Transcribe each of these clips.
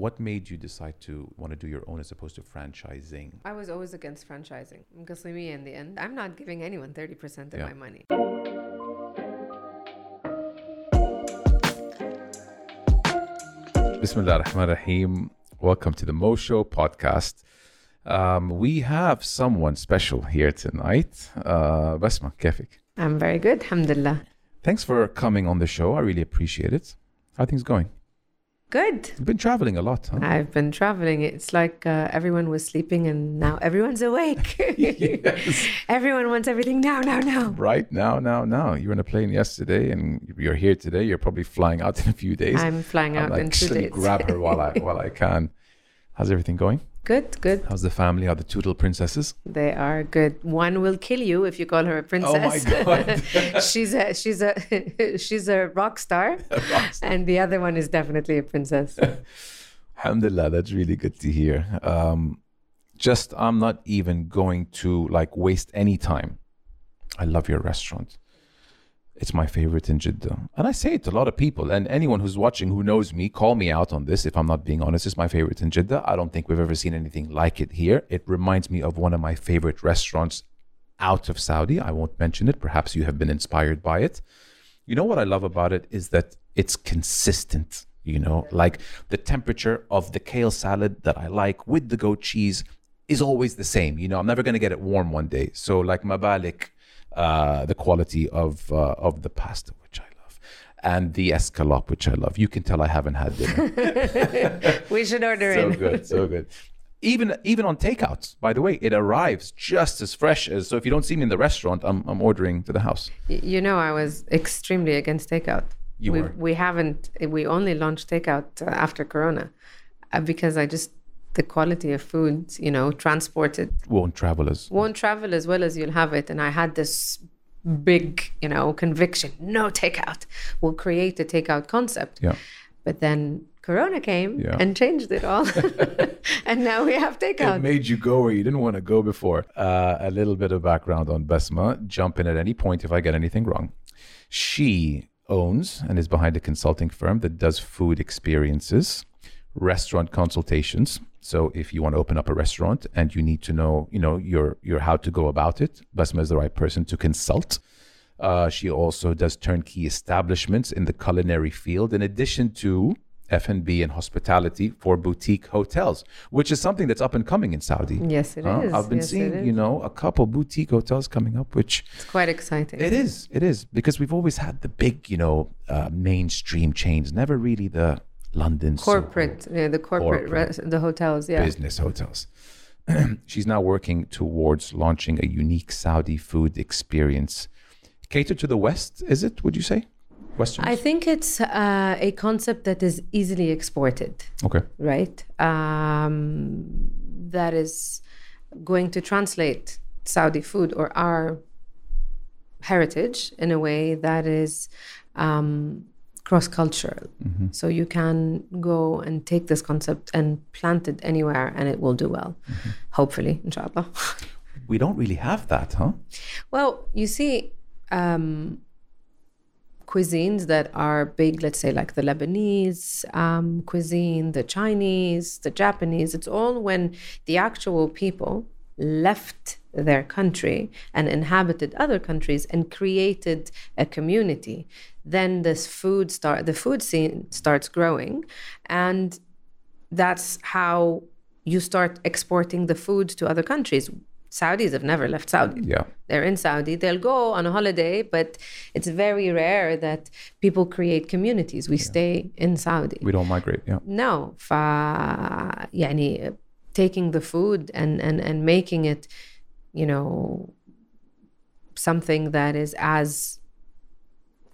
what made you decide to want to do your own as opposed to franchising? I was always against franchising. Muslimi in the end, I'm not giving anyone 30% of Yeah. my money. Bismillah ar-Rahman rahim Welcome to the Mo Show podcast. Um, we have someone special here tonight. Uh, Basma, kefik. I'm very good, alhamdulillah. Thanks for coming on the show. I really appreciate it. How are things going? Good. You've been traveling a lot, huh? I've been traveling. It's like uh, everyone was sleeping and now everyone's awake. Yes. Everyone wants everything now, now, now. Right now, now, now. You were in a plane yesterday, and you're here today. You're probably flying out in a few days. I'm flying I'm out like, in two days. grab her while I while I can. How's everything going? Good, good. How's the family? Are the two little princesses? They are good. One will kill you if you call her a princess. Oh my. God. she's a she's a she's a rock star, and the other one is definitely a princess. Alhamdulillah, that's really good to hear. Um, just, I'm not even going to like waste any time. I love your restaurant. It's my favorite in Jeddah. And I say it to a lot of people. And anyone who's watching who knows me, call me out on this if I'm not being honest. It's my favorite in Jeddah. I don't think we've ever seen anything like it here. It reminds me of one of my favorite restaurants out of Saudi. I won't mention it. Perhaps you have been inspired by it. You know what I love about it is that it's consistent. You know, like the temperature of the kale salad that I like with the goat cheese is always the same. You know, I'm never going to get it warm one day. So, like Mabalik, uh, the quality of uh, of the pasta, which I love, and the escalope, which I love. You can tell I haven't had dinner. we should order it. so good, so good. Even even on takeouts, by the way, it arrives just as fresh as. So if you don't see me in the restaurant, I'm I'm ordering to the house. You know, I was extremely against takeout. You we, were. we haven't, we only launched takeout uh, after Corona uh, because I just, the quality of food, you know, transported Won't travel as won't travel as well as you'll have it. And I had this big, you know, conviction no takeout. We'll create a takeout concept. yeah. But then Corona came Yeah. and changed it all. and now we have It takeout. made you go where you didn't want to go before. Uh, a little bit of background on Basma. Jump in at any point if I get anything wrong. She owns and is behind a consulting firm that does food experiences, restaurant consultations. So if you want to open up a restaurant and you need to know, you know, your your how to go about it, Basma is the right person to consult. Uh, she also does turnkey establishments in the culinary field, in addition to F&B and hospitality for boutique hotels, which is something that's up and coming in Saudi. Yes, it is. I've been Yes, seeing, you know, a couple boutique hotels coming up, which It's quite exciting. it is, it is, because we've always had the big, you know, uh, mainstream chains, never really the London corporate, yeah, the corporate, Corporate. Res- the hotels, yeah. business hotels. She's now working towards launching a unique Saudi food experience. Cater to the West, is it? Would you say? Western? I think it's uh, a concept that is easily exported, okay. right? Um, that is going to translate Saudi food or our heritage in a way that is um, cross cultural. So you can go and take this concept and plant it anywhere and it will do well, hopefully, inshallah. We don't really have that, huh? Well, you see, um, cuisines that are big, let's say like the Lebanese um, cuisine, the Chinese, the Japanese, it's all when the actual people left their country and inhabited other countries and created a community then this food start the food scene starts growing and that's how you start exporting the food to other countries saudis have never left saudi Yeah. they're in Saudi. They'll go on a holiday, but it's very rare that people create communities. We stay in Saudi. We don't migrate. Yeah. No, ف يعني taking the food and and and making it, you know, something that is as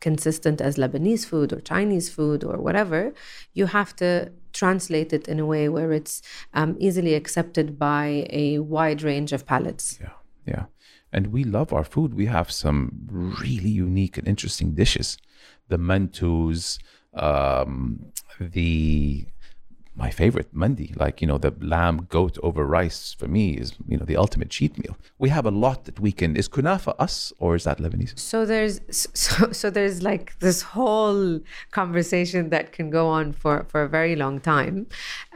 consistent as Lebanese food or Chinese food or whatever, you have to translate it in a way where it's um, easily accepted by a wide range of palates. Yeah. Yeah. And we love our food. We have some really unique and interesting dishes. The mentos, um, the my favorite mandi, like you know the lamb, goat over rice for me is you know the ultimate cheat meal. We have a lot that we can. Is kunafa us or is that Lebanese? So there's so so there's like this whole conversation that can go on for for a very long time.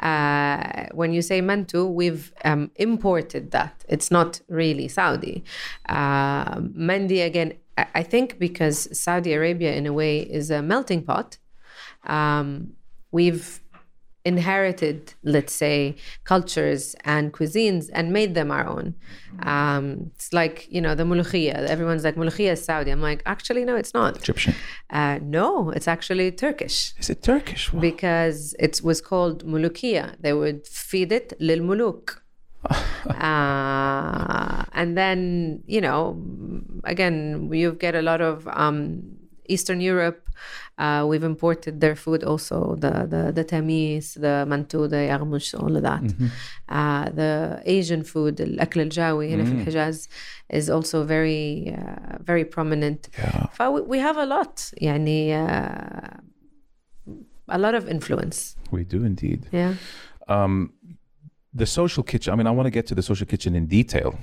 Uh, when you say mantu, we've um, imported that. It's not really Saudi. Uh, mandi again. I I think because Saudi Arabia, in a way, is a melting pot. Um, we've inherited, let's say, cultures and cuisines and made them our own. Um, it's like, you know, the mulukhia. Everyone's like, mulukhia is Saudi. I'm like, actually, no, it's not. Egyptian. Uh, no, it's actually Turkish Is it Turkish? Wow. because it was called mulukia. They would feed it lil muluk. uh, and then, you know, again, you get a lot of um, Eastern Europe. Uh, we've imported their food also the the the tamis, the mantou, the yarmush, all of that. Uh, the Asian food, الأكل الجاوي هنا في الحجاز, is also very uh, very prominent. Yeah. فwe- we have a lot يعني uh, a lot of influence. We do indeed. Yeah. Um, the social kitchen. I mean, I want to get to the social kitchen in detail.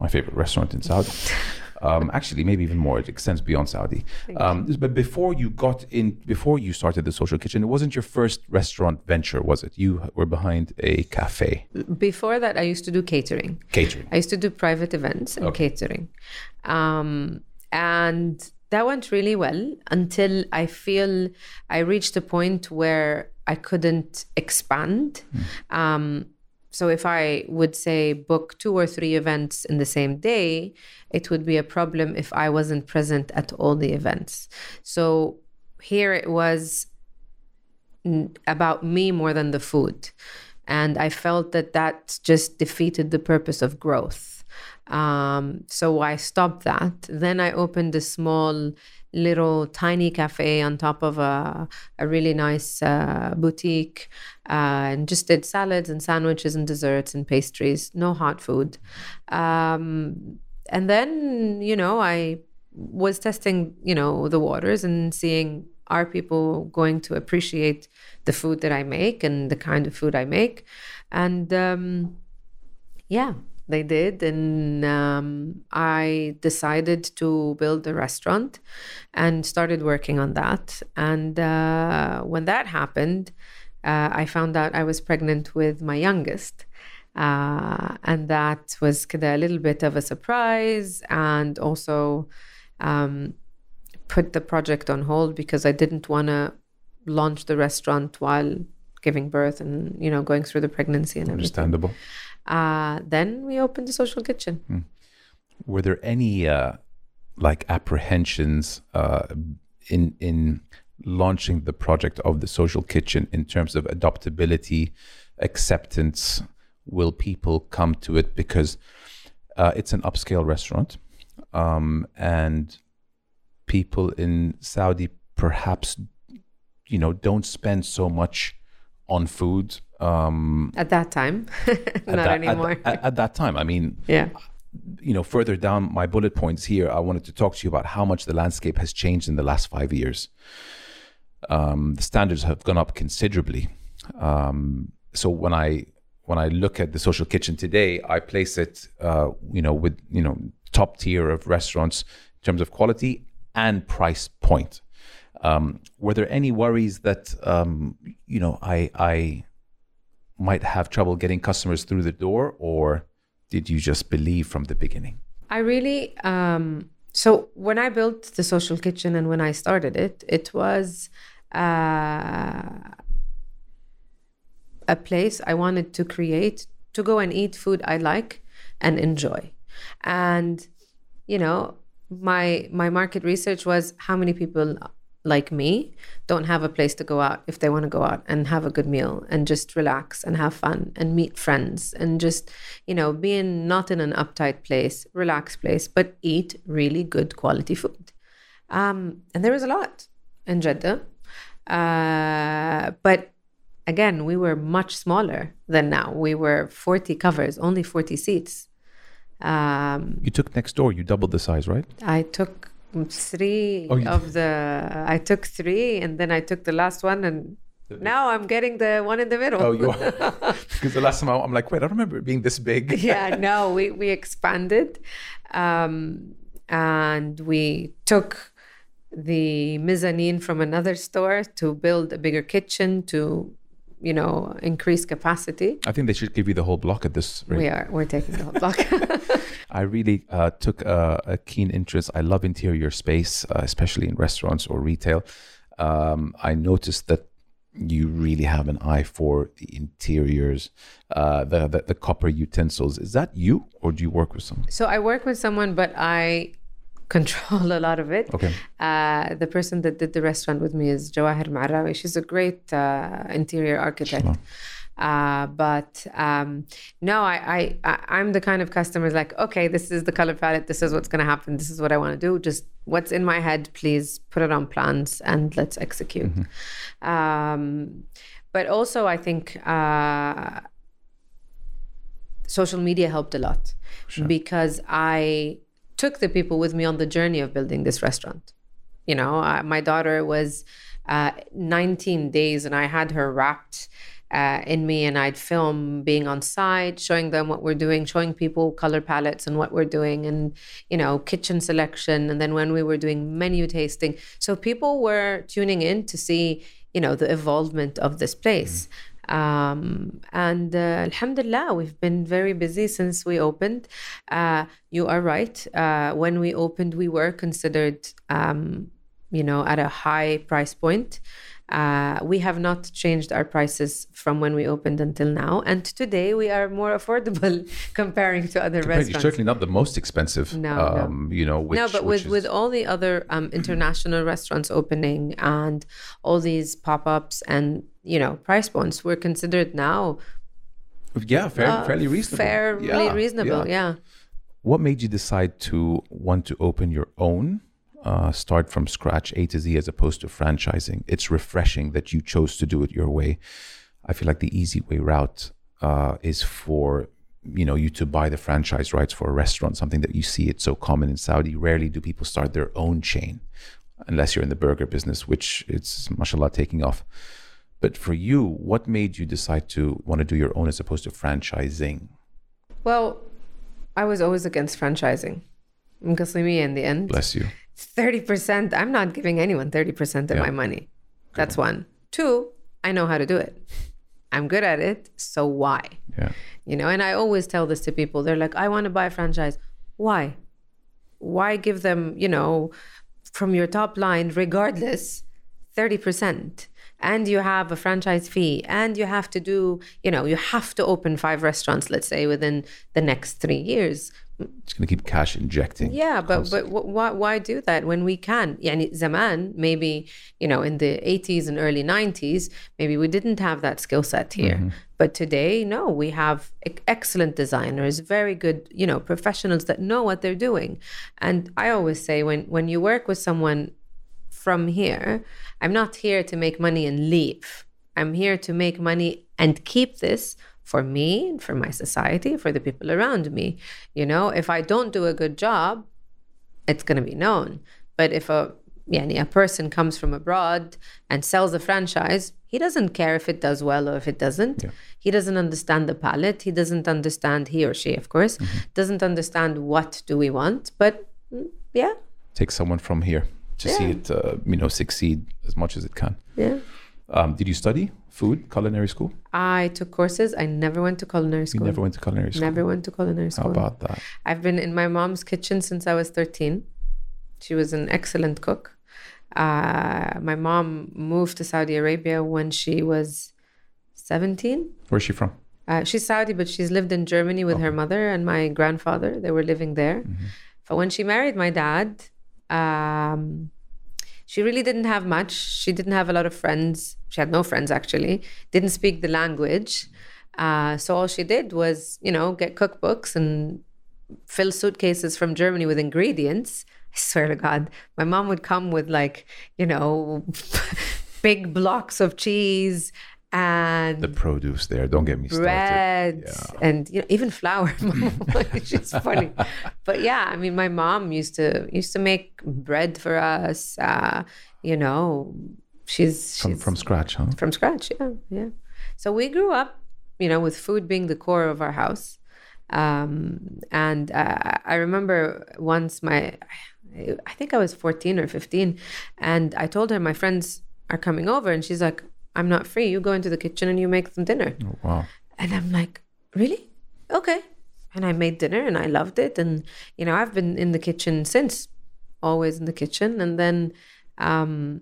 My favorite restaurant in Saudi. Um, actually, maybe even more. It extends beyond Saudi. Um, but before you got in, before you started the social kitchen, it wasn't your first restaurant venture, was it? You were behind a cafe, Before that, I used to do catering. catering. I used to do private events and Okay. catering. Um, and that went really well until I feel I reached a point where I couldn't expand. Um, so if I would say book two or three events in the same day, it would be a problem if I wasn't present at all the events. So here it was about me more than the food. And I felt that that just defeated the purpose of growth. Um, so I stopped that. Then I opened a small, little, tiny cafe on top of a, a really nice uh, boutique uh, and just did salads and sandwiches and desserts and pastries, no hot food. Um, and then, you know, I was testing, you know, the waters and seeing are people going to appreciate the food that I make and the kind of food I make. And um, yeah, they did. And um, I decided to build a restaurant and started working on that. And uh, when that happened, uh, I found out I was pregnant with my youngest. Uh, and that was a little bit of a surprise and also um, put the project on hold because I didn't want to launch the restaurant while giving birth and you know going through the pregnancy and understandable everything. Uh, then we opened the social kitchen. Were there any uh, like apprehensions uh, in in launching the project of the social kitchen in terms of adoptability, acceptance? Will people come to it because uh, it's an upscale restaurant, um, and people in Saudi perhaps you know don't spend so much on food um, At that time, at not that- at- anymore. at- at that time. I mean, yeah. you know, further down my bullet points here, I wanted to talk to you about how much the landscape has changed in the last five years. Um, the standards have gone up considerably. Um, so when I when I look at the social kitchen today, I place it, uh, you know, with you know top tier of restaurants in terms of quality and price point. Um, were there any worries that um, you know I I might have trouble getting customers through the door, or did you just believe from the beginning? I really um so when I built the social kitchen and when I started it, it was uh, a place I wanted to create to go and eat food I like and enjoy. And you know, my my market research was how many people like me don't have a place to go out if they want to go out and have a good meal and just relax and have fun and meet friends and just you know being not in an uptight place relaxed place but eat really good quality food um, and there was a lot in jeddah uh, but again we were much smaller than now we were 40 covers only 40 seats um, You took next door. You doubled the size, right? I took three Oh, of the. I took three, and then I took the last one and Now I'm getting the one in the middle. Oh, you are. because the last time I'm like, wait, I don't remember it being this big. yeah, no, we we expanded, um, and we took the mezzanine from another store to build a bigger kitchen to, you know, increase capacity. I think they should give you the whole block at this rate. We are we're taking the whole block. I really uh, took a, a keen interest. I love interior space, uh, especially in restaurants or retail. Um, I noticed that you really have an eye for the interiors, uh, the, the the copper utensils. Is that you, or do you work with someone? so I work with someone, but I control a lot of it. Okay. Uh, the person that did the restaurant with me is Jawahir Marawi. She's a great uh, interior architect. Shalom. Uh, but um, no, I, I, I, I'm the kind of customer like, okay, this is the color palette. This is what's going to happen. This is what I want to do. Just what's in my head, please put it on plans and let's execute. Um, but also, I think uh, social media helped a lot because I took the people with me on the journey of building this restaurant. You know, uh, my daughter was uh, 19 days and I had her wrapped uh, in me and I'd film being on site, showing them what we're doing, showing people color palettes and what we're doing and, you know, kitchen selection. And then when we were doing menu tasting. So people were tuning in to see, you know, the evolvement of this place. Um, and uh, Alhamdulillah, we've been very busy since we opened. Uh, you are right. Uh, when we opened, we were considered, um, you know, at a high price point. Uh, we have not changed our prices from when we opened until now, and today we are more affordable comparing to other You're restaurants. certainly not the most expensive. No, no. um, you know. Which, no, but with, with all the other um, international restaurants opening and all these pop ups and you know price points, we're considered now yeah, fair, uh, fairly reasonable. fairly Yeah, reasonable. yeah. Yeah. What made you decide to want to open your own, uh, start from scratch, A to Z, as opposed to franchising? It's refreshing that you chose to do it your way. I feel like the easy way route uh, is for you know you to buy the franchise rights for a restaurant, something that you see it's so common in Saudi. Rarely do people start their own chain, unless you're in the burger business, which it's mashallah taking off. But for you, what made you decide to want to do your own as opposed to franchising? Well, I was always against franchising. Mqasimi in the end. Bless you. 30%, I'm not giving anyone 30% of Yeah. my money. That's one. Two, I know how to do it. I'm good at it. So why? Yeah. You know, and I always tell this to people. They're like, I want to buy a franchise. Why? Why give them, you know, from your top line, regardless, 30%? And you have a franchise fee, and you have to do, you know, you have to open five restaurants, let's say, within the next three years. It's going to keep cash injecting. Yeah, but but wh- why why do that when we can? Yani zaman maybe you know in the 80s and early 90s maybe we didn't have that skill set here. Mm-hmm. But today no, we have excellent designers, very good, you know, professionals that know what they're doing. And I always say when when you work with someone from here, I'm not here to make money and leave. I'm here to make money and keep this for me, and for my society, for the people around me. You know, if I don't do a good job, it's going to be known. But if a yani, a person comes from abroad and sells a franchise, he doesn't care if it does well or if it doesn't. He doesn't understand the palette. He doesn't understand he or she, of course, doesn't understand what do we want. But mm, yeah, Take someone from here to see it, uh, you know, succeed as much as it can. yeah. Um, did you study food, culinary school? I took courses. I never went to culinary school. You never went to culinary school. Never went to culinary school. How about that? I've been in my mom's kitchen since I was 13. She was an excellent cook. Uh, my mom moved to Saudi Arabia when she was 17. Where's she from? Uh, she's Saudi, but she's lived in Germany with her mother and my grandfather. They were living there. But when she married my dad, um, she really didn't have much. She didn't have a lot of friends. She had no friends actually. Didn't speak the language. Uh, so all she did was, you know, get cookbooks and fill suitcases from Germany with ingredients. I swear to God, my mom would come with like, you know, big blocks of cheese and The produce there. Don't get me started. bread Yeah. and you know even flour. She's funny, but yeah, I mean, my mom used to used to make bread for us. Uh, you know, she's From she's from scratch, huh? from scratch yeah yeah so we grew up you know with food being the core of our house um, and uh, i remember once my i think i was 14 or 15 and i told her my friends are coming over and she's like i'm not free you go into the kitchen and you make some dinner Oh, wow. and I'm like, really? Okay. And I made dinner and I loved it. And, you know, I've been in the kitchen since, always in the kitchen. And then um,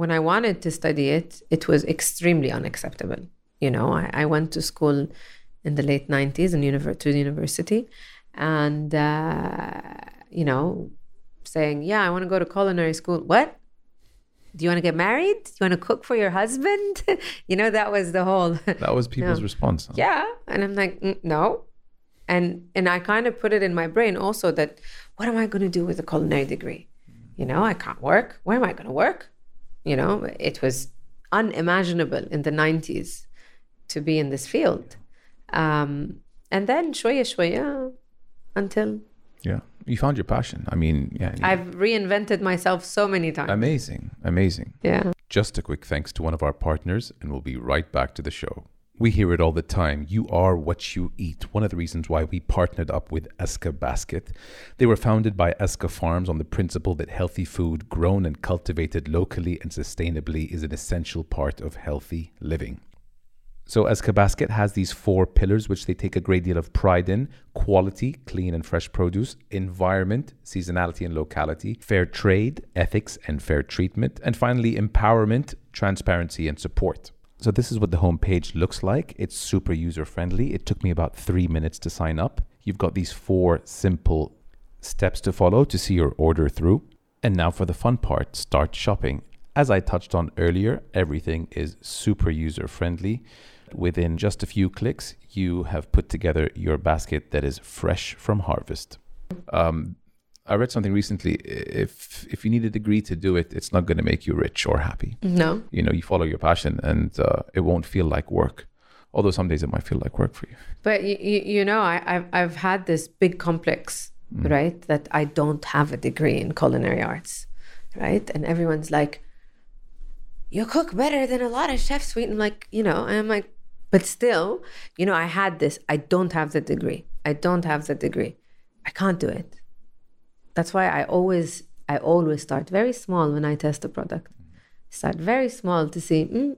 when I wanted to study it, it was extremely unacceptable. You know, I, I went to school in the late 90s and univer- to university. And, uh, you know, saying, yeah, I want to go to culinary school. What? Do you want to get married? Do you want to cook for your husband? you know, that was the whole. That was people's response. huh? yeah and i'm like "Mm, no and and i kind of put it in my brain also that what am i going to do with a culinary degree you know i can't work where am i going to work you know it was unimaginable in the 90s to be in this field um and then shwaya shwaya until Yeah. You found your passion. I mean, yeah. you- i've reinvented myself so many times amazing. Amazing. yeah Just a quick thanks to one of our partners, and we'll be right back to the show. We hear it all the time. You are what you eat. One of the reasons why we partnered up with Eska Basket. They were founded by Eska Farms on the principle that healthy food grown and cultivated locally and sustainably is an essential part of healthy living. So Eska Basket has these four pillars which they take a great deal of pride in quality, clean and fresh produce, environment, seasonality and locality, fair trade, ethics and fair treatment, and finally empowerment, transparency and support. So this is what the homepage looks like. It's super user friendly. It took me about three minutes to sign up. You've got these four simple steps to follow to see your order through. And now for the fun part start shopping. As I touched on earlier, everything is super user friendly. Within just a few clicks, you have put together your basket that is fresh from harvest. Um, I read something recently. If if you need a degree to do it, it's not going to make you rich or happy. no You know, you follow your passion, and uh, it won't feel like work. Although some days it might feel like work for you. But you, you, know, I, I've, I've had this big complex, right? That I don't have a degree in culinary arts, right? And everyone's like, you cook better than a lot of chefs. We, I'm like, you know, and I'm like, but still, you know, I had this. I don't have the degree. I don't have the degree. I can't do it. That's why I always, I always start very small when I test a product. Start very small to see, mm,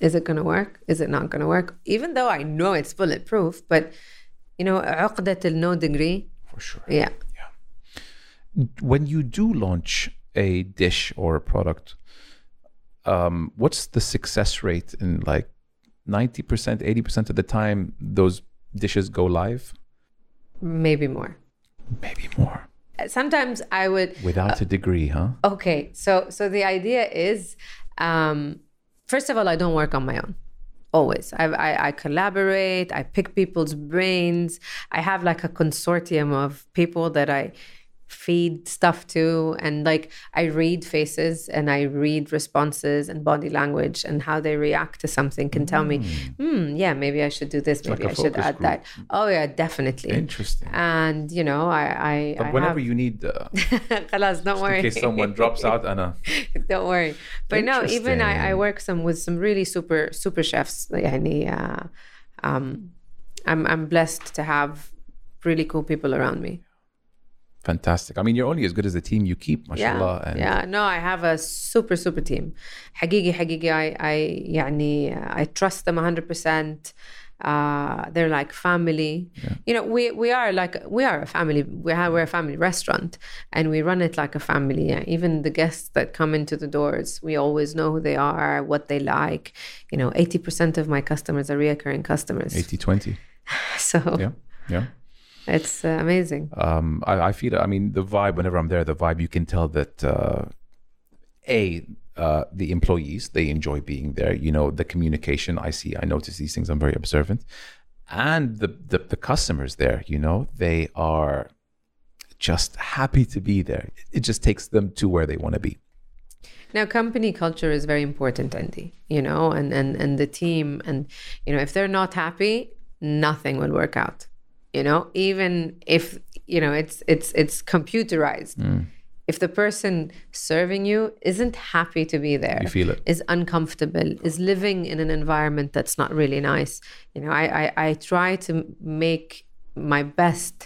is it going to work? Is it not going to work? Even though I know it's bulletproof, but you know, عقدة no degree. For sure. Yeah. When you do launch a dish or a product, um, what's the success rate in like 90%, 80% of the time those dishes go live? Maybe more. Maybe more. Sometimes I would Without a degree, huh? Okay, so so the idea is, um, first of all, I don't work on my own. Always, I, I I collaborate. I pick people's brains. I have like a consortium of people that I feed stuff to and like i read faces and i read responses and body language and how they react to something can tell mm. me hmm. hmm. Yeah maybe i should do this it's maybe like i should add group. that oh yeah definitely. Interesting. And you know i i but I whenever have... you need uh, Khalas, don't worry in case someone drops out anna don't worry. But no even I, I work some with some really super super chefs like any uh, um i'm i'm blessed to have really cool people around me. fantastic. I mean, you're only as good as the team you keep, yeah mashallah. And yeah no I have a super super team حقيقي حقيقي I, I يعني uh, I trust them 100% uh, they're like family you know we we are like we are a family we have, we're a family restaurant and we run it like a family yeah. even the guests that come into the doors we always know who they are what they like you know 80% of my customers are reoccurring customers 80 20. so Yeah. Yeah. it's uh, amazing. Um, I, I feel I mean the vibe whenever I'm there the vibe you can tell that uh, a uh, the employees they enjoy being there. You know the communication I see I notice these things I'm very observant. And the the, the customers there you know they are just happy to be there. It just takes them to where they want to be. Now, company culture is very important, Andy. You know, and and and the team, and you know, if they're not happy, nothing will work out. You know, even if you know it's it's it's computerized. Mm. if the person serving you isn't happy to be there You feel it. is uncomfortable is living in an environment that's not really nice you know i i, I try to make my best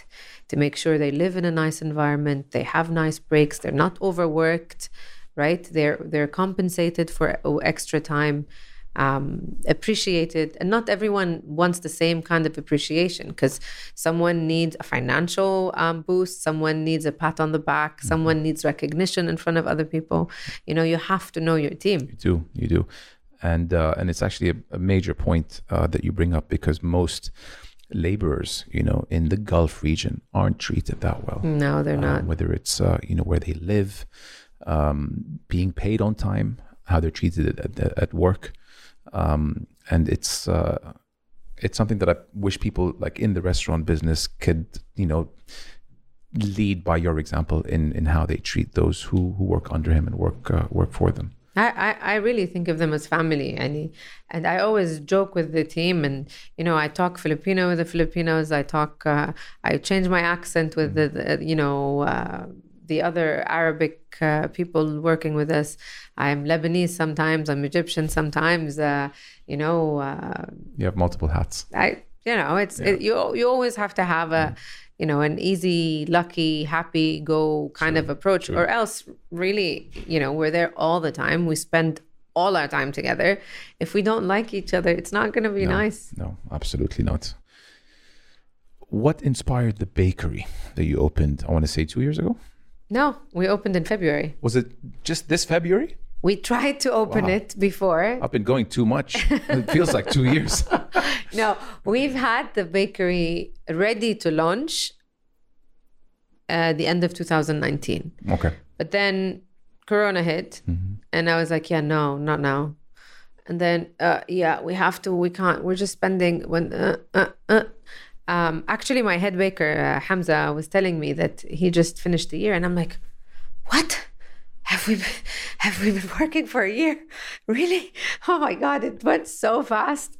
to make sure they live in a nice environment they have nice breaks they're not overworked right they're they're compensated for uh, extra time um, appreciated. And not everyone wants the same kind of appreciation because someone needs a financial um, boost someone needs a pat on the back someone needs recognition in front of other people. You know you have to know your team. You do, you do, and uh, and it's actually a, a major point uh, that you bring up because most laborers, you know, in the Gulf region aren't treated that well. no they're Uh, not. whether it's uh, you know where they live, um, being paid on time, how they're treated at, at, at work, um, and it's uh, it's something that I wish people like in the restaurant business could you know lead by your example in in how they treat those who who work under him and work uh, work for them. I, I, really think of them as family and and I always joke with the team and you know I talk Filipino with the Filipinos. I talk uh, I change my accent with the, the you know uh, the other Arabic uh, people working with us I'm Lebanese sometimes I'm Egyptian sometimes uh, you know uh, You have multiple hats. I you know it's it, you you always have to have a you know an easy lucky happy go kind of approach or else really you know we're there all the time we spend all our time together if we don't like each other it's not going to be nice No, absolutely not. What inspired the bakery that you opened? I want to say two years ago. No we opened in february Was it just this February? we tried to open Wow. it before I've been going too much. it feels like two years. no we've had the bakery ready to launch uh, the end of 2019 okay. But then Corona hit, and I was like, yeah, no, not now. And then, uh, yeah, we have to. We can't. We're just spending when. Uh, uh, uh. Um, actually, my head baker uh, Hamza was telling me that he just finished the year, and I'm like, what? Have we been, have we been working for a year? Really? Oh my god, it went so fast.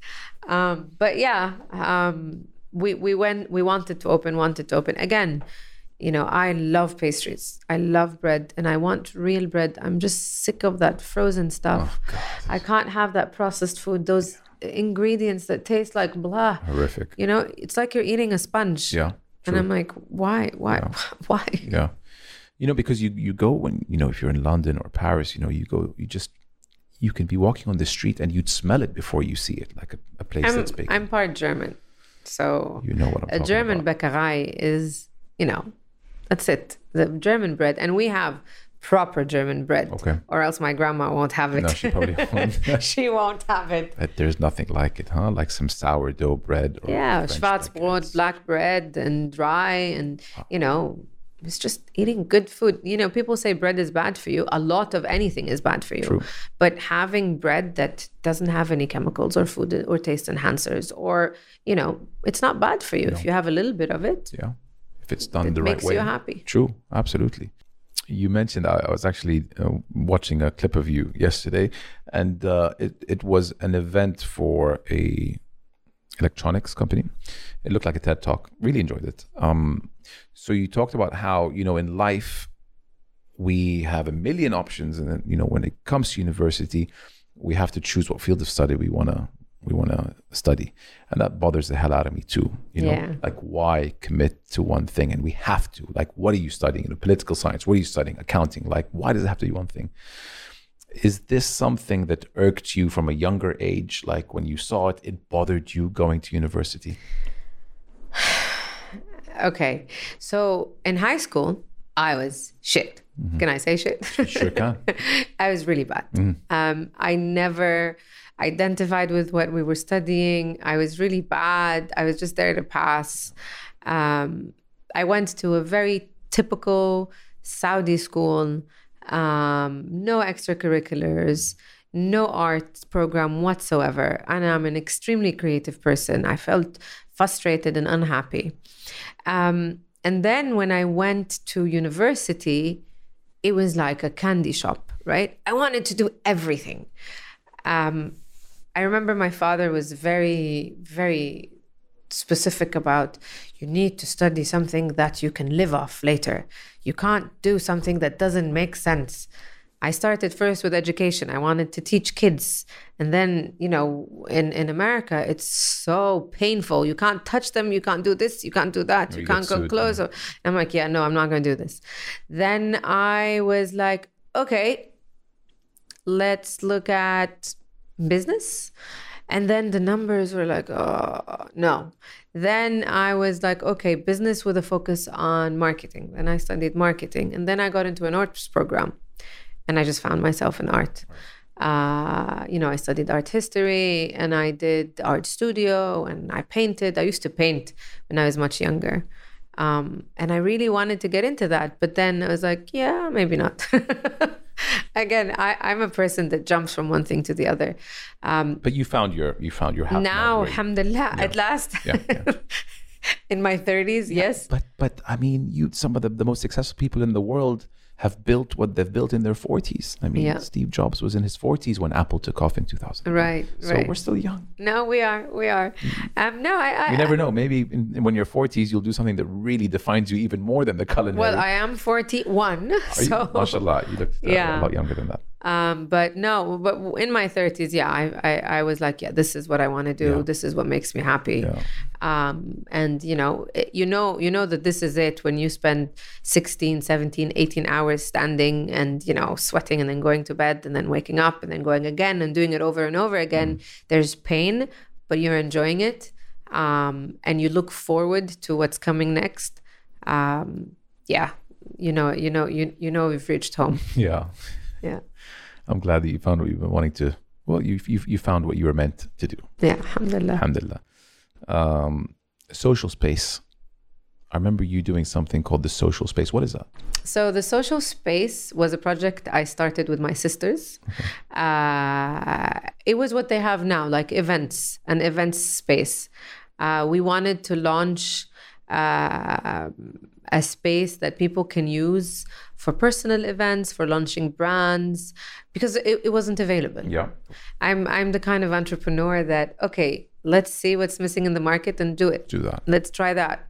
Um, but yeah, um, we we went. We wanted to open. Wanted to open again you know, I love pastries. I love bread and I want real bread. I'm just sick of that frozen stuff. I can't have that processed food, those ingredients that taste like blah. Horrific. You know, it's like you're eating a sponge. Yeah. And I'm like, why? Why? Why? Yeah. You know, because you you go when you know if you're in London or Paris, you know, you go you just you can be walking on the street and you'd smell it before you see it, like a, a place I'm, that's big. I'm part German. So you know what I'm a German about. Bäckerei is, you know, that's it. The German bread. And we have proper German bread. Okay. Or else my grandma won't have it. No, she probably won't. she won't have it. But there's nothing like it, huh? Like some sourdough bread. Or Yeah, French Schwarzbrot, black bread, and dry, and you know, it's just eating good food. You know, people say bread is bad for you. A lot of anything is bad for you. True. But having bread that doesn't have any chemicals or food or taste enhancers, or you know, it's not bad for you if you have a little bit of it. Yeah, if it's done It the right way. Makes you happy. True, absolutely. You mentioned I, I was actually uh, watching a clip of you yesterday, and uh, it it was an event for a electronics company. It looked like a TED talk. Really enjoyed it. Um, so you talked about how you know in life we have a million options, and then you know when it comes to university, we have to choose what field of study we wanna we wanna study, and that bothers the hell out of me too. You know, Yeah. like why commit to one thing and we have to? Like what are you studying? You know political science what are you studying? Accounting like why does it have to be one thing? Is this something that irked you from a younger age? Like when you saw it it bothered you going to university? Okay, so in high school, I was shit. Can I say shit? sure can. I was really bad. Um, I never identified with what we were studying. I was really bad. I was just there to pass. Um, I went to a very typical Saudi school, um, no extracurriculars, no art program whatsoever. And I'm an extremely creative person. I felt frustrated and unhappy. Um, and then when I went to university, it was like a candy shop, right? I wanted to do everything. Um, I remember my father was very, very specific about you need to study something that you can live off later. You can't do something that doesn't make sense. I started first with education. I wanted to teach kids. And then, you know, in, in America, it's so painful. You can't touch them. You can't do this. You can't do that. You, you can't go close. I'm like, yeah, no, I'm not going to do this. Then I was like, okay, let's look at business. And then the numbers were like, oh, no. Then I was like, okay, business with a focus on marketing. And I studied marketing. And then I got into an arts program and I just found myself in art. Uh, you know, I studied art history and I did art studio and I painted. I used to paint when I was much younger. Um, and I really wanted to get into that. But then I was like, yeah, maybe not. Again, I, I'm a person that jumps from one thing to the other. Um, But you found your you found your house now, alhamdulillah, at last, Yeah, yeah. in my 30s, yes. But but I mean, you some of the, the most successful people in the world have built what they've built in their 40s. I mean, Yeah. Steve Jobs was in his 40s when Apple took off in 2000. Right, So right. we're still young. No, we are, we are. Um, no, I, I, You never know. Maybe in, when you're 40s, you'll do something that really defines you even more than the culinary. well, I am 41, Are you, so mashallah, you look uh, Yeah. a lot younger than that. Um, but no, but in my 30s, yeah, I, I, I was like, yeah, this is what I want to do. Yeah. This is what makes me happy. Yeah. Um, and you know, it- you know, you know that this is it when you spend 16, 17, 18 hours standing and, you know, sweating and then going to bed and then waking up and then going again and doing it over and over again. There's pain, but you're enjoying it. Um, and you look forward to what's coming next. Um, yeah. You know, you know, you, you know, we've reached home. Yeah. Yeah. I'm glad that you found what you've been wanting to. Well, you you you found what you were meant to do. Yeah. Alhamdulillah. Alhamdulillah. Um, social space. I remember you doing something called the social space. What is that? So the social space was a project I started with my sisters. Uh, it was what they have now, like events, an events space. Uh, we wanted to launch uh, a space that people can use for personal events, for launching brands, because it, it wasn't available. Yeah. I'm I'm the kind of entrepreneur that okay, let's see what's missing in the market and do it Do that. let's try that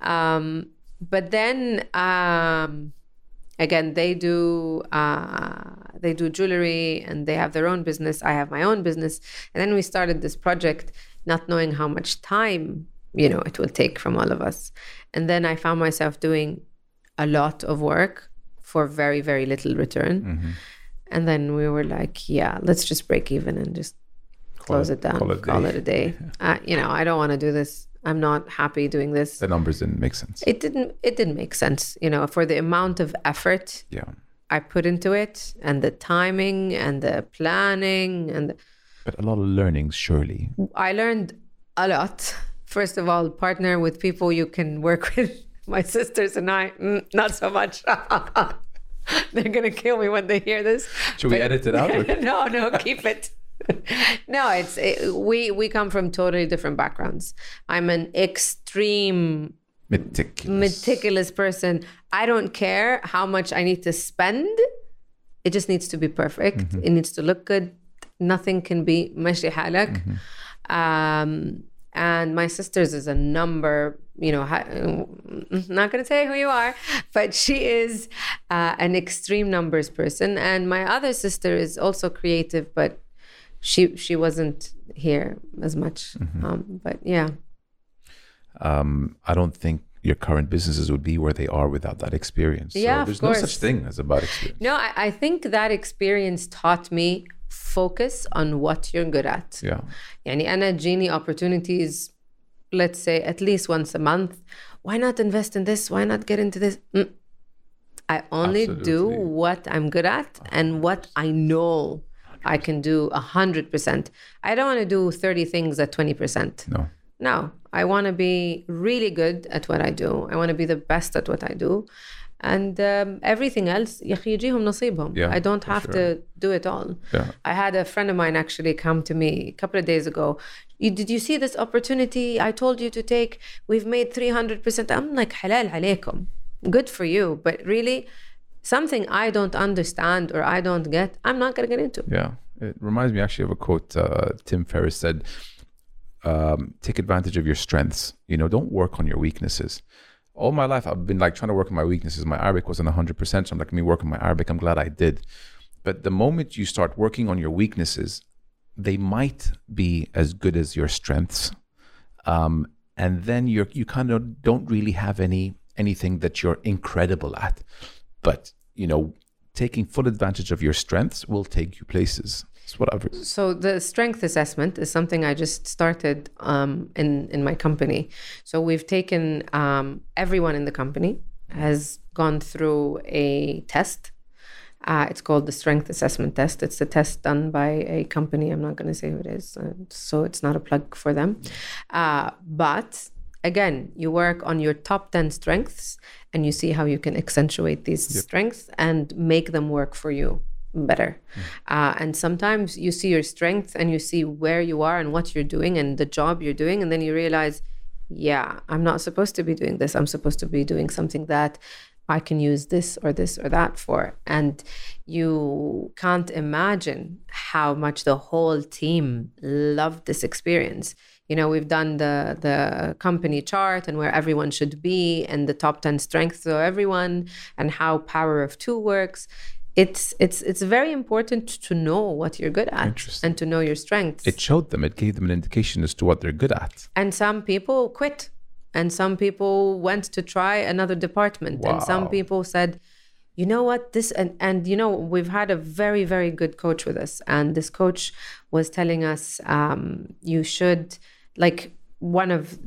um, but then um, again they do uh, they do jewelry and they have their own business i have my own business and then we started this project not knowing how much time you know it will take from all of us and then i found myself doing a lot of work for very very little return Mm-hmm. and then we were like yeah let's just break even and just close it- it, down call it a call day. it a day uh, you know i don't want to do this i'm not happy doing this The numbers didn't make sense. it didn't it didn't make sense you know for the amount of effort yeah. i put into it and the timing and the planning and the, But a lot of learnings, surely. i learned a lot first of all partner with people you can work with my sisters and i mm, not so much they're gonna kill me when they hear this Should we edit it out? Or? no, no, keep it. no, it's it, we we come from totally different backgrounds. I'm an extreme Meticulous. meticulous person. I don't care how much I need to spend. It just needs to be perfect. It needs to look good. Nothing can be ماشي حالك. Um, and my sister's is a number, you know, not going to say who you are, but she is uh, an extreme numbers person. And my other sister is also creative, but she she wasn't here as much. Um, but yeah. um, I don't think your current businesses would be where they are without that experience. So Yeah, of there's no such thing as a bad experience. No, I, I think that experience taught me focus on what you're good at. Yeah. يعني أنا تجيني opportunities let's say at least once a month why not invest in this why not get into this Mm. I only do Absolutely. what I'm good at and what I know I can do a hundred percent I don't want to do 30 things at 20 percent No. no, I want to be really good at what I do. I want to be the best at what I do. And um, everything else, يا أخي يجيهم نصيبهم. Yeah, I don't for have sure. to do it all. Yeah. I had a friend of mine actually come to me a couple of days ago. You, did you see this opportunity I told you to take? We've made 300%. I'm like, halal عليكم. Good for you. But really, something I don't understand or I don't get, I'm not going to get into. Yeah. It reminds me actually of a quote uh, Tim Ferriss said um, take advantage of your strengths. You know, don't work on your weaknesses. All my life, I've been like trying to work on my weaknesses. My Arabic wasn't 100%, so I'm like, me working my Arabic. I'm glad I did. But the moment you start working on your weaknesses, they might be as good as your strengths. Um, and then you're, you kind of don't really have any anything that you're incredible at. But, you know, taking full advantage of your strengths will take you places. It's what I've So the strength assessment is something I just started um, in in my company. So we've taken um, everyone in the company has gone through a test. Uh, it's called the strength assessment test. It's a test done by a company. I'm not going to say who it is, uh, so it's not a plug for them. Uh, but again, you work on your top 10 strengths and you see how you can accentuate these Yep. strengths and make them work for you better. Uh, and sometimes you see your strength and you see where you are and what you're doing and the job you're doing. And then you realize, yeah, I'm not supposed to be doing this. I'm supposed to be doing something that I can use this or this or that for. And you can't imagine how much the whole team loved this experience. You know, we've done the the company chart and where everyone should be and the top 10 strengths of everyone and how power of two works. It's it's it's very important to know what you're good at and to know your strengths. it showed them, it gave them an indication as to what they're good at. And some people quit. And some people went to try another department. And some people said, you know what, this, and, and you know, we've had a very, very good coach with us. And this coach was telling us, um, you should, like, one of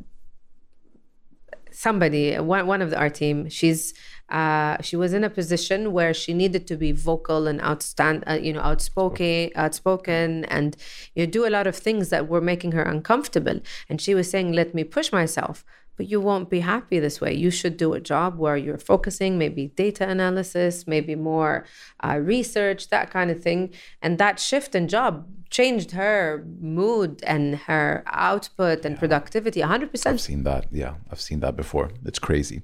somebody one, one of our team she's uh, she was in a position where she needed to be vocal and outstand uh, you know outspoken outspoken and you do a lot of things that were making her uncomfortable and she was saying let me push myself but you won't be happy this way you should do a job where you're focusing maybe data analysis maybe more uh, research that kind of thing and that shift in job changed her mood and her output and productivity 100% I've seen that. Yeah, I've seen that before. It's crazy.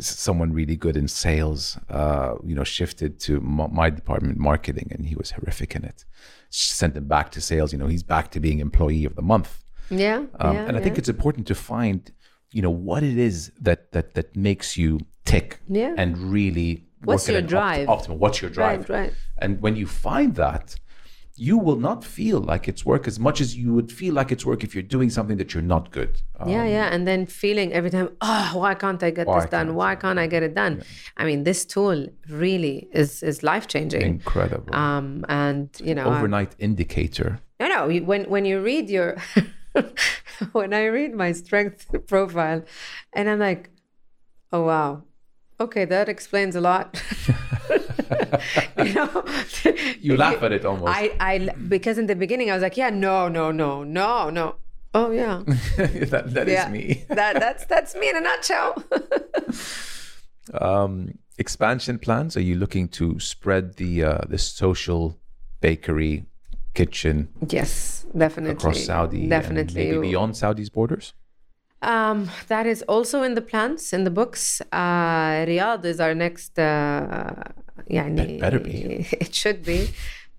Someone really good in sales, uh, you know, shifted to m- my department, marketing, and he was horrific in it. Sent him back to sales. You know, he's back to being employee of the month. Yeah, Um, yeah, and I think it's important to find, you know, what it is that that that makes you tick. Yeah. And really, What's work at your an opt- drive? optimal. What's your drive? Right, right. And when you find that, you will not feel like it's work as much as you would feel like it's work if you're doing something that you're not good. Um, yeah, yeah, and then feeling every time, oh, why can't I get this done? Why can't I get it done? I mean, this tool really is is life changing. incredible. Um, and you know, I- Overnight indicator. no, no. When when you read your, when I read my strength profile, and I'm like, oh wow, okay, that explains a lot. you know, You laugh at it almost. I I because in the beginning I was like, yeah, no, no, no, no, no. Oh yeah, that that is yeah. me. that that's that's me in a nutshell. Um, expansion plans. Are you looking to spread the uh, the social bakery kitchen yes, definitely. across Saudi, definitely. maybe beyond Saudi's borders? Um, that is also in the plans, in the books. Uh, Riyadh is our next. Uh, يعني, better be. It should be.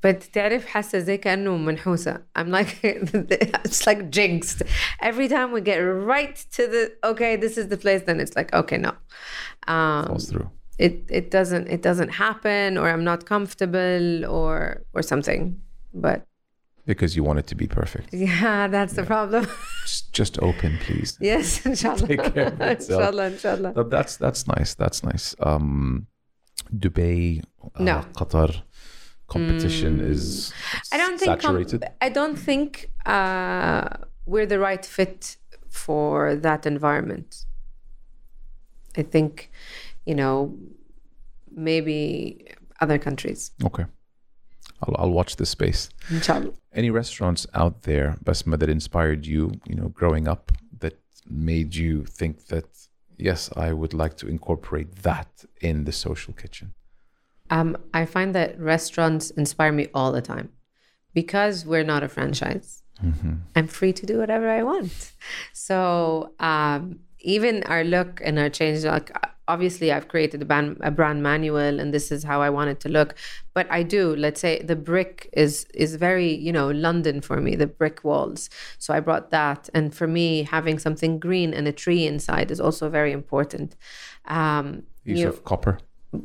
But تعرف حاسة زي كأنه منحوسة. I'm like, it's like jinxed. Every time we get right to the, okay, this is the place, then it's like, okay, no. Um, Falls through. it, it doesn't, it doesn't happen or I'm not comfortable or, or something. But because you want it to be perfect. yeah, that's the problem. Just, just open, please. yes, inshallah. Take care of inshallah, inshallah. That- That's that's nice. That's nice. Um, Dubai, uh, No. Qatar competition is I don't think com- I don't think uh, we're the right fit for that environment. I think, you know, maybe other countries. okay, I'll I'll watch this space. Inshallah. Any restaurants out there, Basma, that inspired you? You know, growing up, that made you think that yes, I would like to incorporate that in the social kitchen. Um, I find that restaurants inspire me all the time because we're not a franchise. I'm free to do whatever I want. So um, even our look and our change, like obviously I've created a brand, a brand manual and this is how I want it to look. But I do, let's say the brick is is very, you know, London for me, the brick walls. So I brought that. And for me, having something green and a tree inside is also very important. Um, Use you- of copper.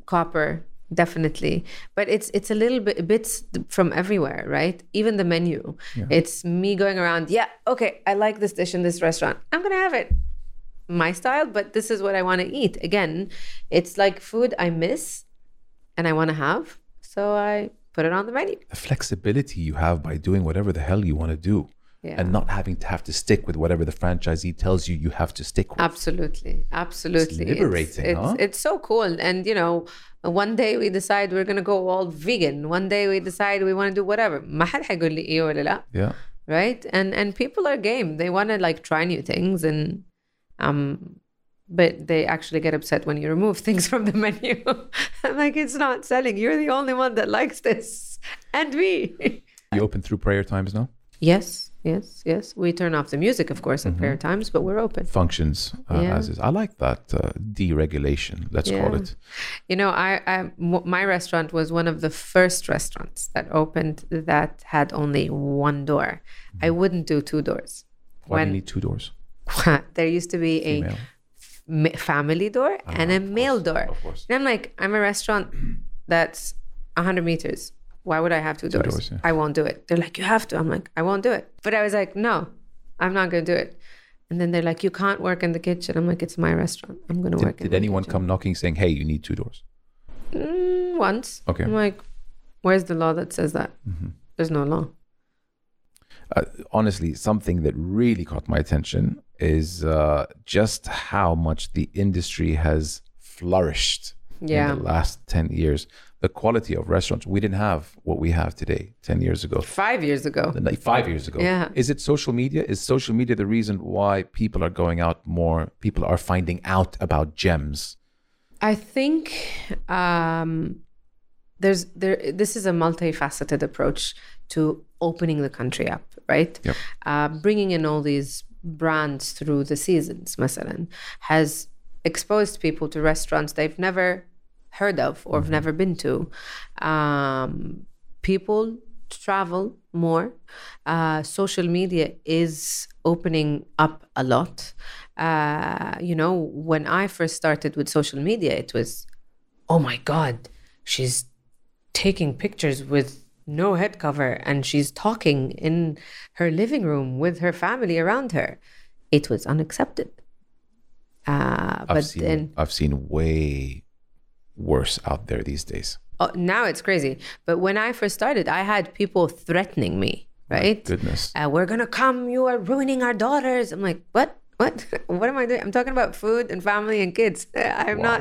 copper definitely but it's it's a little bit bits from everywhere right even the menu it's me going around yeah okay i like this dish in this restaurant i'm gonna have it my style but this is what i want to eat again it's like food i miss and i want to have so i put it on the menu The flexibility you have by doing whatever the hell you want to do. Yeah. And not having to have to stick with whatever the franchisee tells you you have to stick with. Absolutely, absolutely. liberating, it's, huh? it's so cool. And you know, one day we decide we're gonna go all vegan. One day we decide we want to do whatever. ما حد حيقول لي إيه ولا لا, Yeah. right? And and people are game. They want to like try new things and um but they actually get upset when you remove things from the menu. I'm like, it's not selling. You're the only one that likes this. And me. You open through prayer times now? yes, yes, yes. We turn off the music, of course, at prayer times, but we're open. Functions uh, Yeah. as is. I like that uh, deregulation, let's call it. You know, I, I my restaurant was one of the first restaurants that opened that had only one door. I wouldn't do two doors. Why do you need two doors? There used to be a ma- family door and a male door. And I'm like, I'm a restaurant that's 100 meters. Why would I have two, doors? doors, yeah. I won't do it. They're like, you have to. I'm like, I won't do it. But I was like, no, I'm not going to do it. And then they're like, you can't work in the kitchen. I'm like, it's my restaurant. I'm going to work Did, in anyone kitchen. come knocking saying, hey, you need two doors? Mm, once. Okay. I'm like, where's the law that says that? Mm-hmm. There's no law. uh, honestly, something that really caught my attention is uh, just how much the industry has flourished Yeah. in the last 10 years. The quality of restaurants, we didn't have what we have today 10 years ago, Five years ago. five years ago. Yeah. Is it social media? Is social media the reason why people are going out more? People are finding out about gems. I think um, there's there. This is a multifaceted approach to opening the country up, right? Yep. Uh, bringing in all these brands through the seasons, مثلا, has exposed people to restaurants they've never heard of or have never been to. Um, people travel more. Uh, social media is opening up a lot. Uh, you know, when I first started with social media, it was, oh my God, she's taking pictures with no head cover and she's talking in her living room with her family around her. It was unaccepted. Uh, I've but seen then I've seen way worse out there these days. oh, now it's crazy. But when I first started, I had people threatening me, right? Goodness. uh, we're gonna come you are ruining our daughters i'm like what what? What am i doing? I'm talking about food and family and kids. I'm not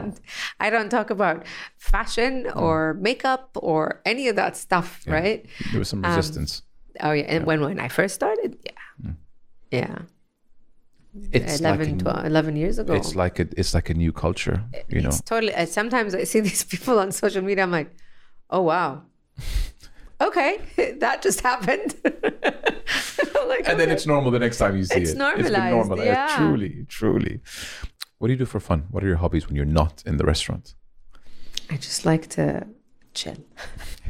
i don't talk about fashion or makeup or any of that stuff right? There was some Um, resistance. oh yeah. And when when i first started? Yeah. Yeah. It's 11 like a, 12, 11 years ago. it's like a it's like a new culture, you know. totally sometimes i see these people on social media i'm like oh wow okay that just happened like, and then it's normal the next time you see it. It's it. normalized, been yeah. Truly, truly. What do you do for fun? What are your hobbies when you're not in the restaurant? I just like to chill.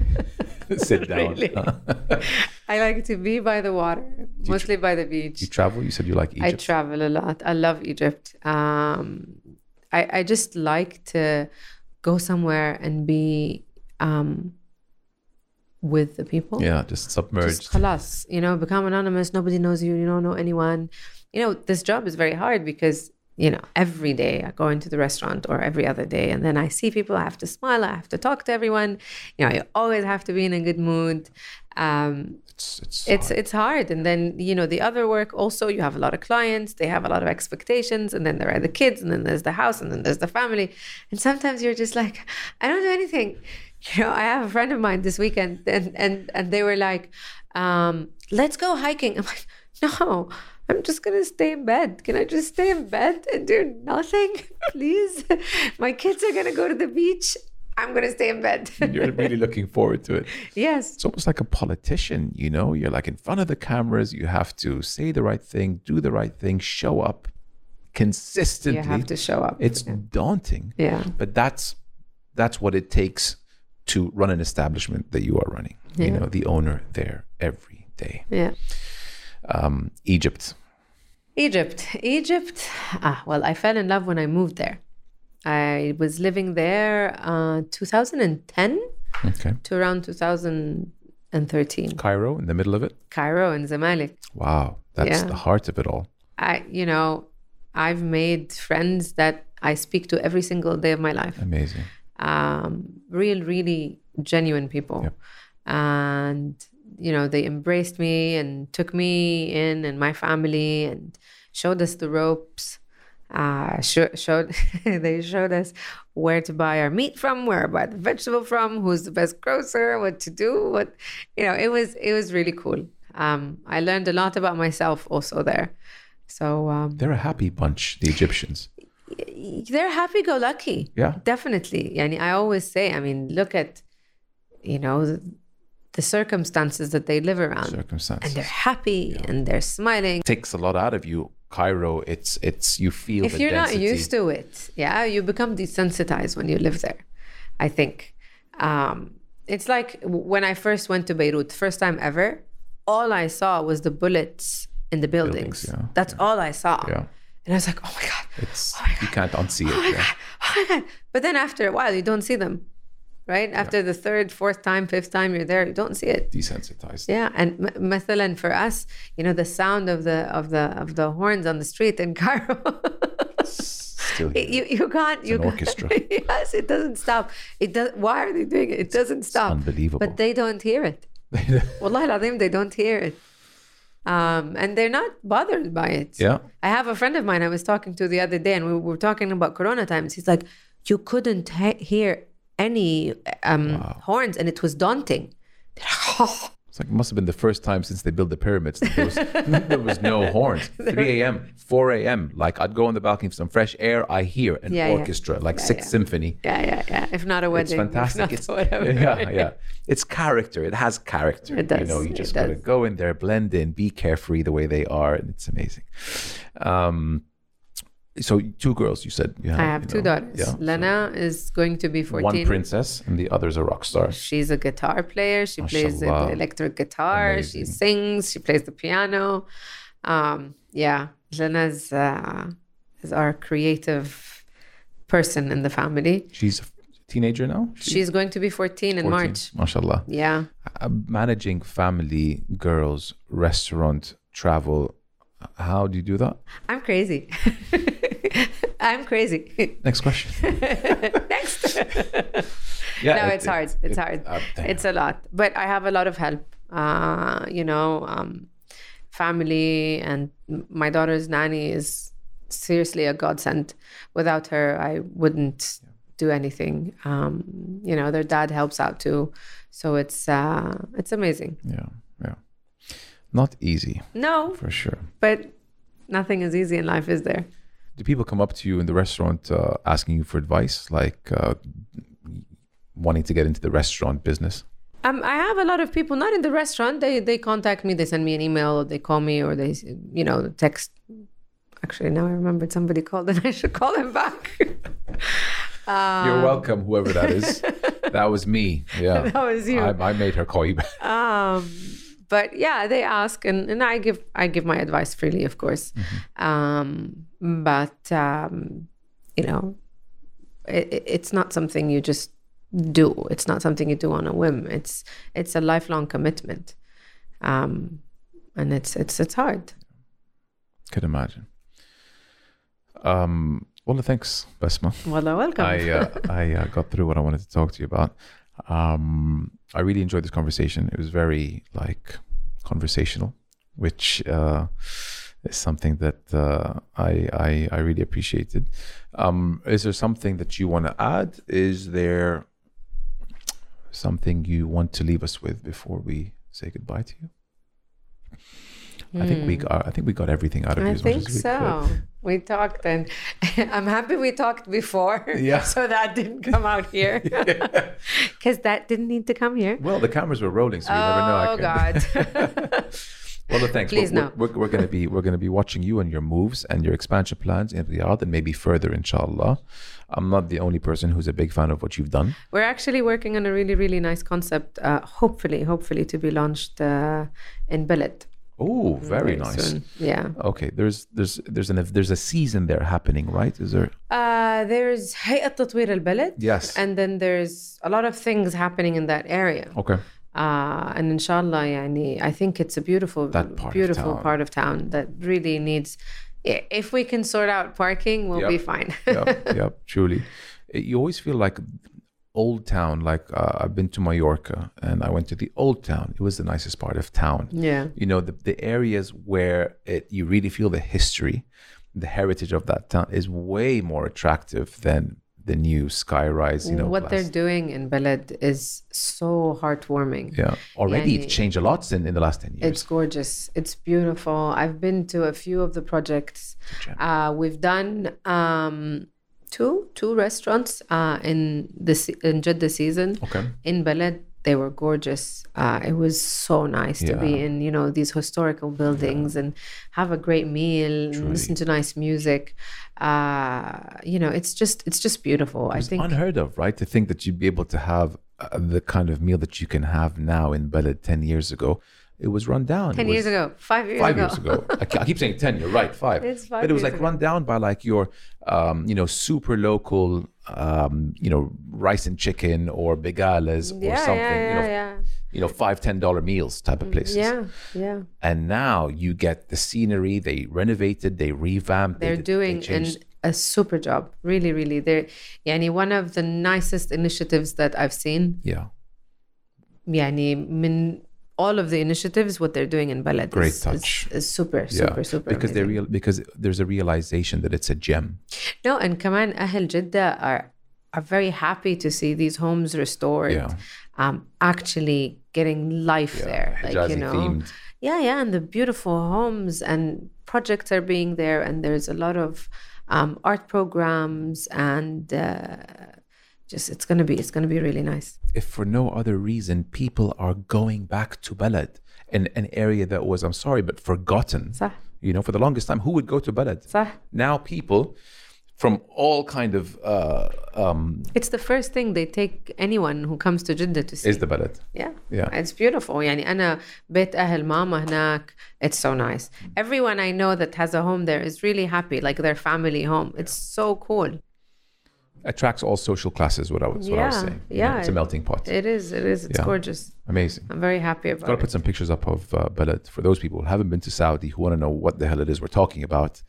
Sit down. Really? I like to be by the water, mostly by the beach. You travel. You said you like I travel a lot. I love Egypt. Um, I, I just like to go somewhere and be um, with the people. yeah, just submerged. Just khalas, you know, become anonymous. Nobody knows you. You don't know anyone. You know, this job is very hard because, you know, every day I go into the restaurant or every other day and then I see people. I have to smile. I have to talk to everyone. You know, you always have to be in a good mood. Um, it's it's, it's it's hard and then you know the other work also you have a lot of clients they have a lot of expectations and then there are the kids and then there's the house and then there's the family and sometimes you're just like i don't do anything you know i have a friend of mine this weekend and and and they were like um let's go hiking i'm like no i'm just gonna stay in bed can i just stay in bed and do nothing please my kids are gonna go to the beach i'm gonna stay in bed you're really looking forward to it. yes It's almost like a politician, you know. You're like in front of the cameras. You have to say the right thing, do the right thing, show up. consistently. You have to show up. It's daunting, yeah. but that's that's what it takes to run an establishment that you are running. You know, the owner there every day. Yeah. Um, Egypt. Egypt. Egypt. Ah, well, I fell in love when I moved there. I was living there uh, 2010 Okay. to around 2013. Cairo in the middle of it. Cairo and Zamalek. Wow, that's Yeah. the heart of it all. I, you know, I've made friends that I speak to every single day of my life. Amazing. Um, real, really genuine people. Yep. And, you know, they embraced me and took me in and my family and showed us the ropes. Uh, sho- showed they showed us where to buy our meat from, where to buy the vegetable from, who's the best grocer, what to do, what you know. It was it was really cool. Um, I learned a lot about myself also there. So um, They're a happy bunch, the Egyptians. They're happy-go-lucky. Yeah. definitely. And I always say, I mean, look at, you know, the, the circumstances that they live around, and they're happy and they're smiling. takes a lot out of you. Cairo, it's it's you feel If you're density. not used to it, yeah, you become desensitized when you live there. I think um, it's like when I first went to Beirut, first time ever. All I saw was the bullets in the buildings. Buildings, yeah, That's all I saw. Yeah. And I was like, oh my god, It's my you can't unsee it. oh my yeah. god, oh my god. But then after a while, you don't see them, right? After the third, fourth time, fifth time you're there, you don't see it. Desensitized. Yeah, and m- مثلا for us, you know, the sound of the of the of the horns on the street in Cairo. Still It- here. you you can't you an can't- orchestra. yes, it doesn't stop. It does. Why are they doing it? It doesn't stop. unbelievable. But they don't hear it. Wallahi al-azim, they don't hear it. Um, and they're not bothered by it. yeah. I have a friend of mine I was talking to the other day, and we were talking about Corona times. He's like, you couldn't he- hear any um, horns, and it was daunting. It's like it must have been the first time since they built the pyramids that there was, there was no horns. 3 a.m., 4 a.m. Like I'd go on the balcony for some fresh air. I hear an Yeah, yeah. orchestra, like Sixth yeah. Symphony. Yeah, yeah, yeah. If not a It's wedding, fantastic. It's, whatever. yeah, yeah. It's character. It has character. It You does, know, you just gotta go in there, blend in, be carefree the way they are, and it's amazing. Um, so two girls, you said you have. I have two know. daughters. Yeah. Lena is going to be 14. One princess and the other is a rock star. She's a guitar player. She plays the electric guitar. She sings. She plays the piano. Um, yeah, Lena's uh, is our creative person in the family. She's a teenager now. She- She's going to be 14 in 14. March. Mashallah. Yeah. Uh, managing family, girls, restaurant, travel. How do you do that? I'm crazy. I'm crazy. Next question. Next. Yeah, no, it- it's it- hard. It's it- hard. uh, it's a lot. But I have a lot of help. Uh, you know, um, family and my daughter's nanny is seriously a godsend. Without her, I wouldn't do anything. Um, you know, their dad helps out too. So it's uh, it's amazing. yeah, yeah. Not easy No, for sure. but nothing is easy in life, is there? Do people come up to you in the restaurant uh, asking you for advice, like uh, wanting to get into the restaurant business? Um, I have a lot of people not in the restaurant. They they contact me. They send me an email. Or they call me, or they you know text. Actually, now I remembered somebody called, and I should call them back. You're welcome, whoever that is. that was me. Yeah, That was you. I, I made her call you back. um, but yeah, they ask, and, and I give I give my advice freely, of course. Um, but um, you know, it, it- it's not something you just do. It's not something you do on a whim. It's it's a lifelong commitment, um, and it's it's it's hard. Could imagine. Um, well, thanks, Basma. Well, welcome. I uh, I uh, got through what I wanted to talk to you about. Um, I really enjoyed this conversation. It was very like conversational, which uh, is something that uh, I, I I really appreciated. Um, is there something that you want to add? Is there something you want to leave us with before we say goodbye to you? I think we got I think we got everything out of you Hmm. I think we so. We talked, and I'm happy we talked before. Yeah. so that didn't come out here, because that didn't need to come here. Well, the cameras were rolling, so you never know. Oh God. Well, thanks. Please we're, no. We're, we're going to be we're going to be watching you and your moves and your expansion plans in Riyadh and maybe further, inshallah. I'm not the only person who's a big fan of what you've done. We're actually working on a really really nice concept. Uh, hopefully, hopefully to be launched uh, in Balad. Oh, very, nice. Soon. Yeah. Okay. There's there's there's an there's a season there happening, right? Is there? Uh, there's Hayat Tatwir al Balad. Yes. And then there's a lot of things happening in that area. Okay. Uh, and inshallah, yani, I think it's a beautiful, part of beautiful town. part of town that really needs. If we can sort out parking, we'll Yep. be fine. yep, yep, truly. You always feel like old town. Like uh, I've been to Mallorca and I went to the old town. It was the nicest part of town. yeah. You know, the, the areas where it, you really feel the history, the heritage of that town is way more attractive than the new skyrise. You know, what they're doing in Balad is so heartwarming. Yeah, already it's changed a lot in, in the last ten years. It's gorgeous. It's beautiful. I've been to a few of the projects. Uh, we've done um, two two restaurants uh, in this in Jeddah season okay. in Balad. They were gorgeous. Uh, it was so nice to be in, you know, these historical buildings and have a great meal and listen to nice music. Uh, you know, it's just it's just beautiful. I think unheard of, right? To think that you'd be able to have uh, the kind of meal that you can have now in Balad 10 years ago It was run down. ten It years was ago, five years Five ago. years ago. I, ke- I keep saying 10, you're right, five. It's five but it was years like ago. run down by like your, um, you know, super local, um, you know, rice and chicken or begales or yeah, something, yeah, you know, yeah, you know, five, ten dollar meals type of places. yeah, yeah, yeah. And now you get the scenery, they renovated, they revamped. they they're did- they doing an, changed- a super job really really they're يعني one of the nicest initiatives that I've seen yeah. يعني من all of the initiatives what they're doing in Balad great is, touch is, is super yeah. super super because they real because there's a realization that it's a gem no and kaman Ahl Jeddah are are very happy to see these homes restored yeah. um, actually getting life yeah. there like you know themed. yeah yeah and the beautiful homes and projects are being there and there's a lot of um, art programs and uh, just it's gonna be it's gonna be really nice if for no other reason people are going back to Balad in an area that was, I'm sorry, but forgotten. صح You know, for the longest time, who would go to Balad? صح Now people from all kind of uh, um, it's the first thing they take anyone who comes to Jeddah to see is the Balad. yeah Yeah. it's beautiful يعني أنا بيت أهل ماما هناك it's so nice everyone I know that has a home there is really happy like their family home it's so cool Attracts all social classes. What I was, what I was Yeah, saying. You know, yeah. it's a melting pot. it is it is it's Yeah. gorgeous Amazing. I'm very happy about it. I've Got to put some pictures up of uh, Balad for those people who haven't been to Saudi who want to know what the hell it is we're talking about.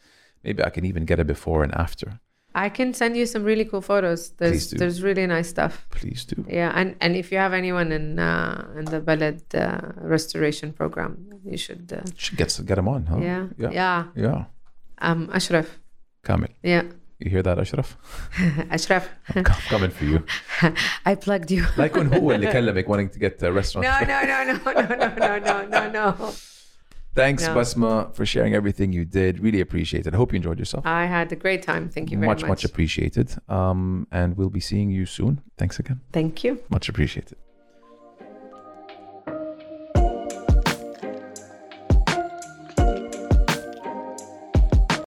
Maybe I can even get a before and after. I can send you some really cool photos. There's there's really nice stuff. Please do. Yeah, and and if you have anyone in uh, in the Balad uh, restoration program, you should. Uh, Should get get them on, huh? yeah, Yeah. yeah. Yeah. Um, Ashraf. Kamil, Yeah, you hear that, Ashraf? Ashraf. I'm com- coming for you. I plugged you. لا يكون هو اللي كلمك wanting to get a restaurant. no, no, no, no, no, no, no, no, no, no. Thanks, No. Basma, for sharing everything you did. Really appreciate it. I hope you enjoyed yourself. I had a great time. Thank you very much, much. much appreciated. Um, and we'll be seeing you soon. Thanks again. Thank you. Much appreciated.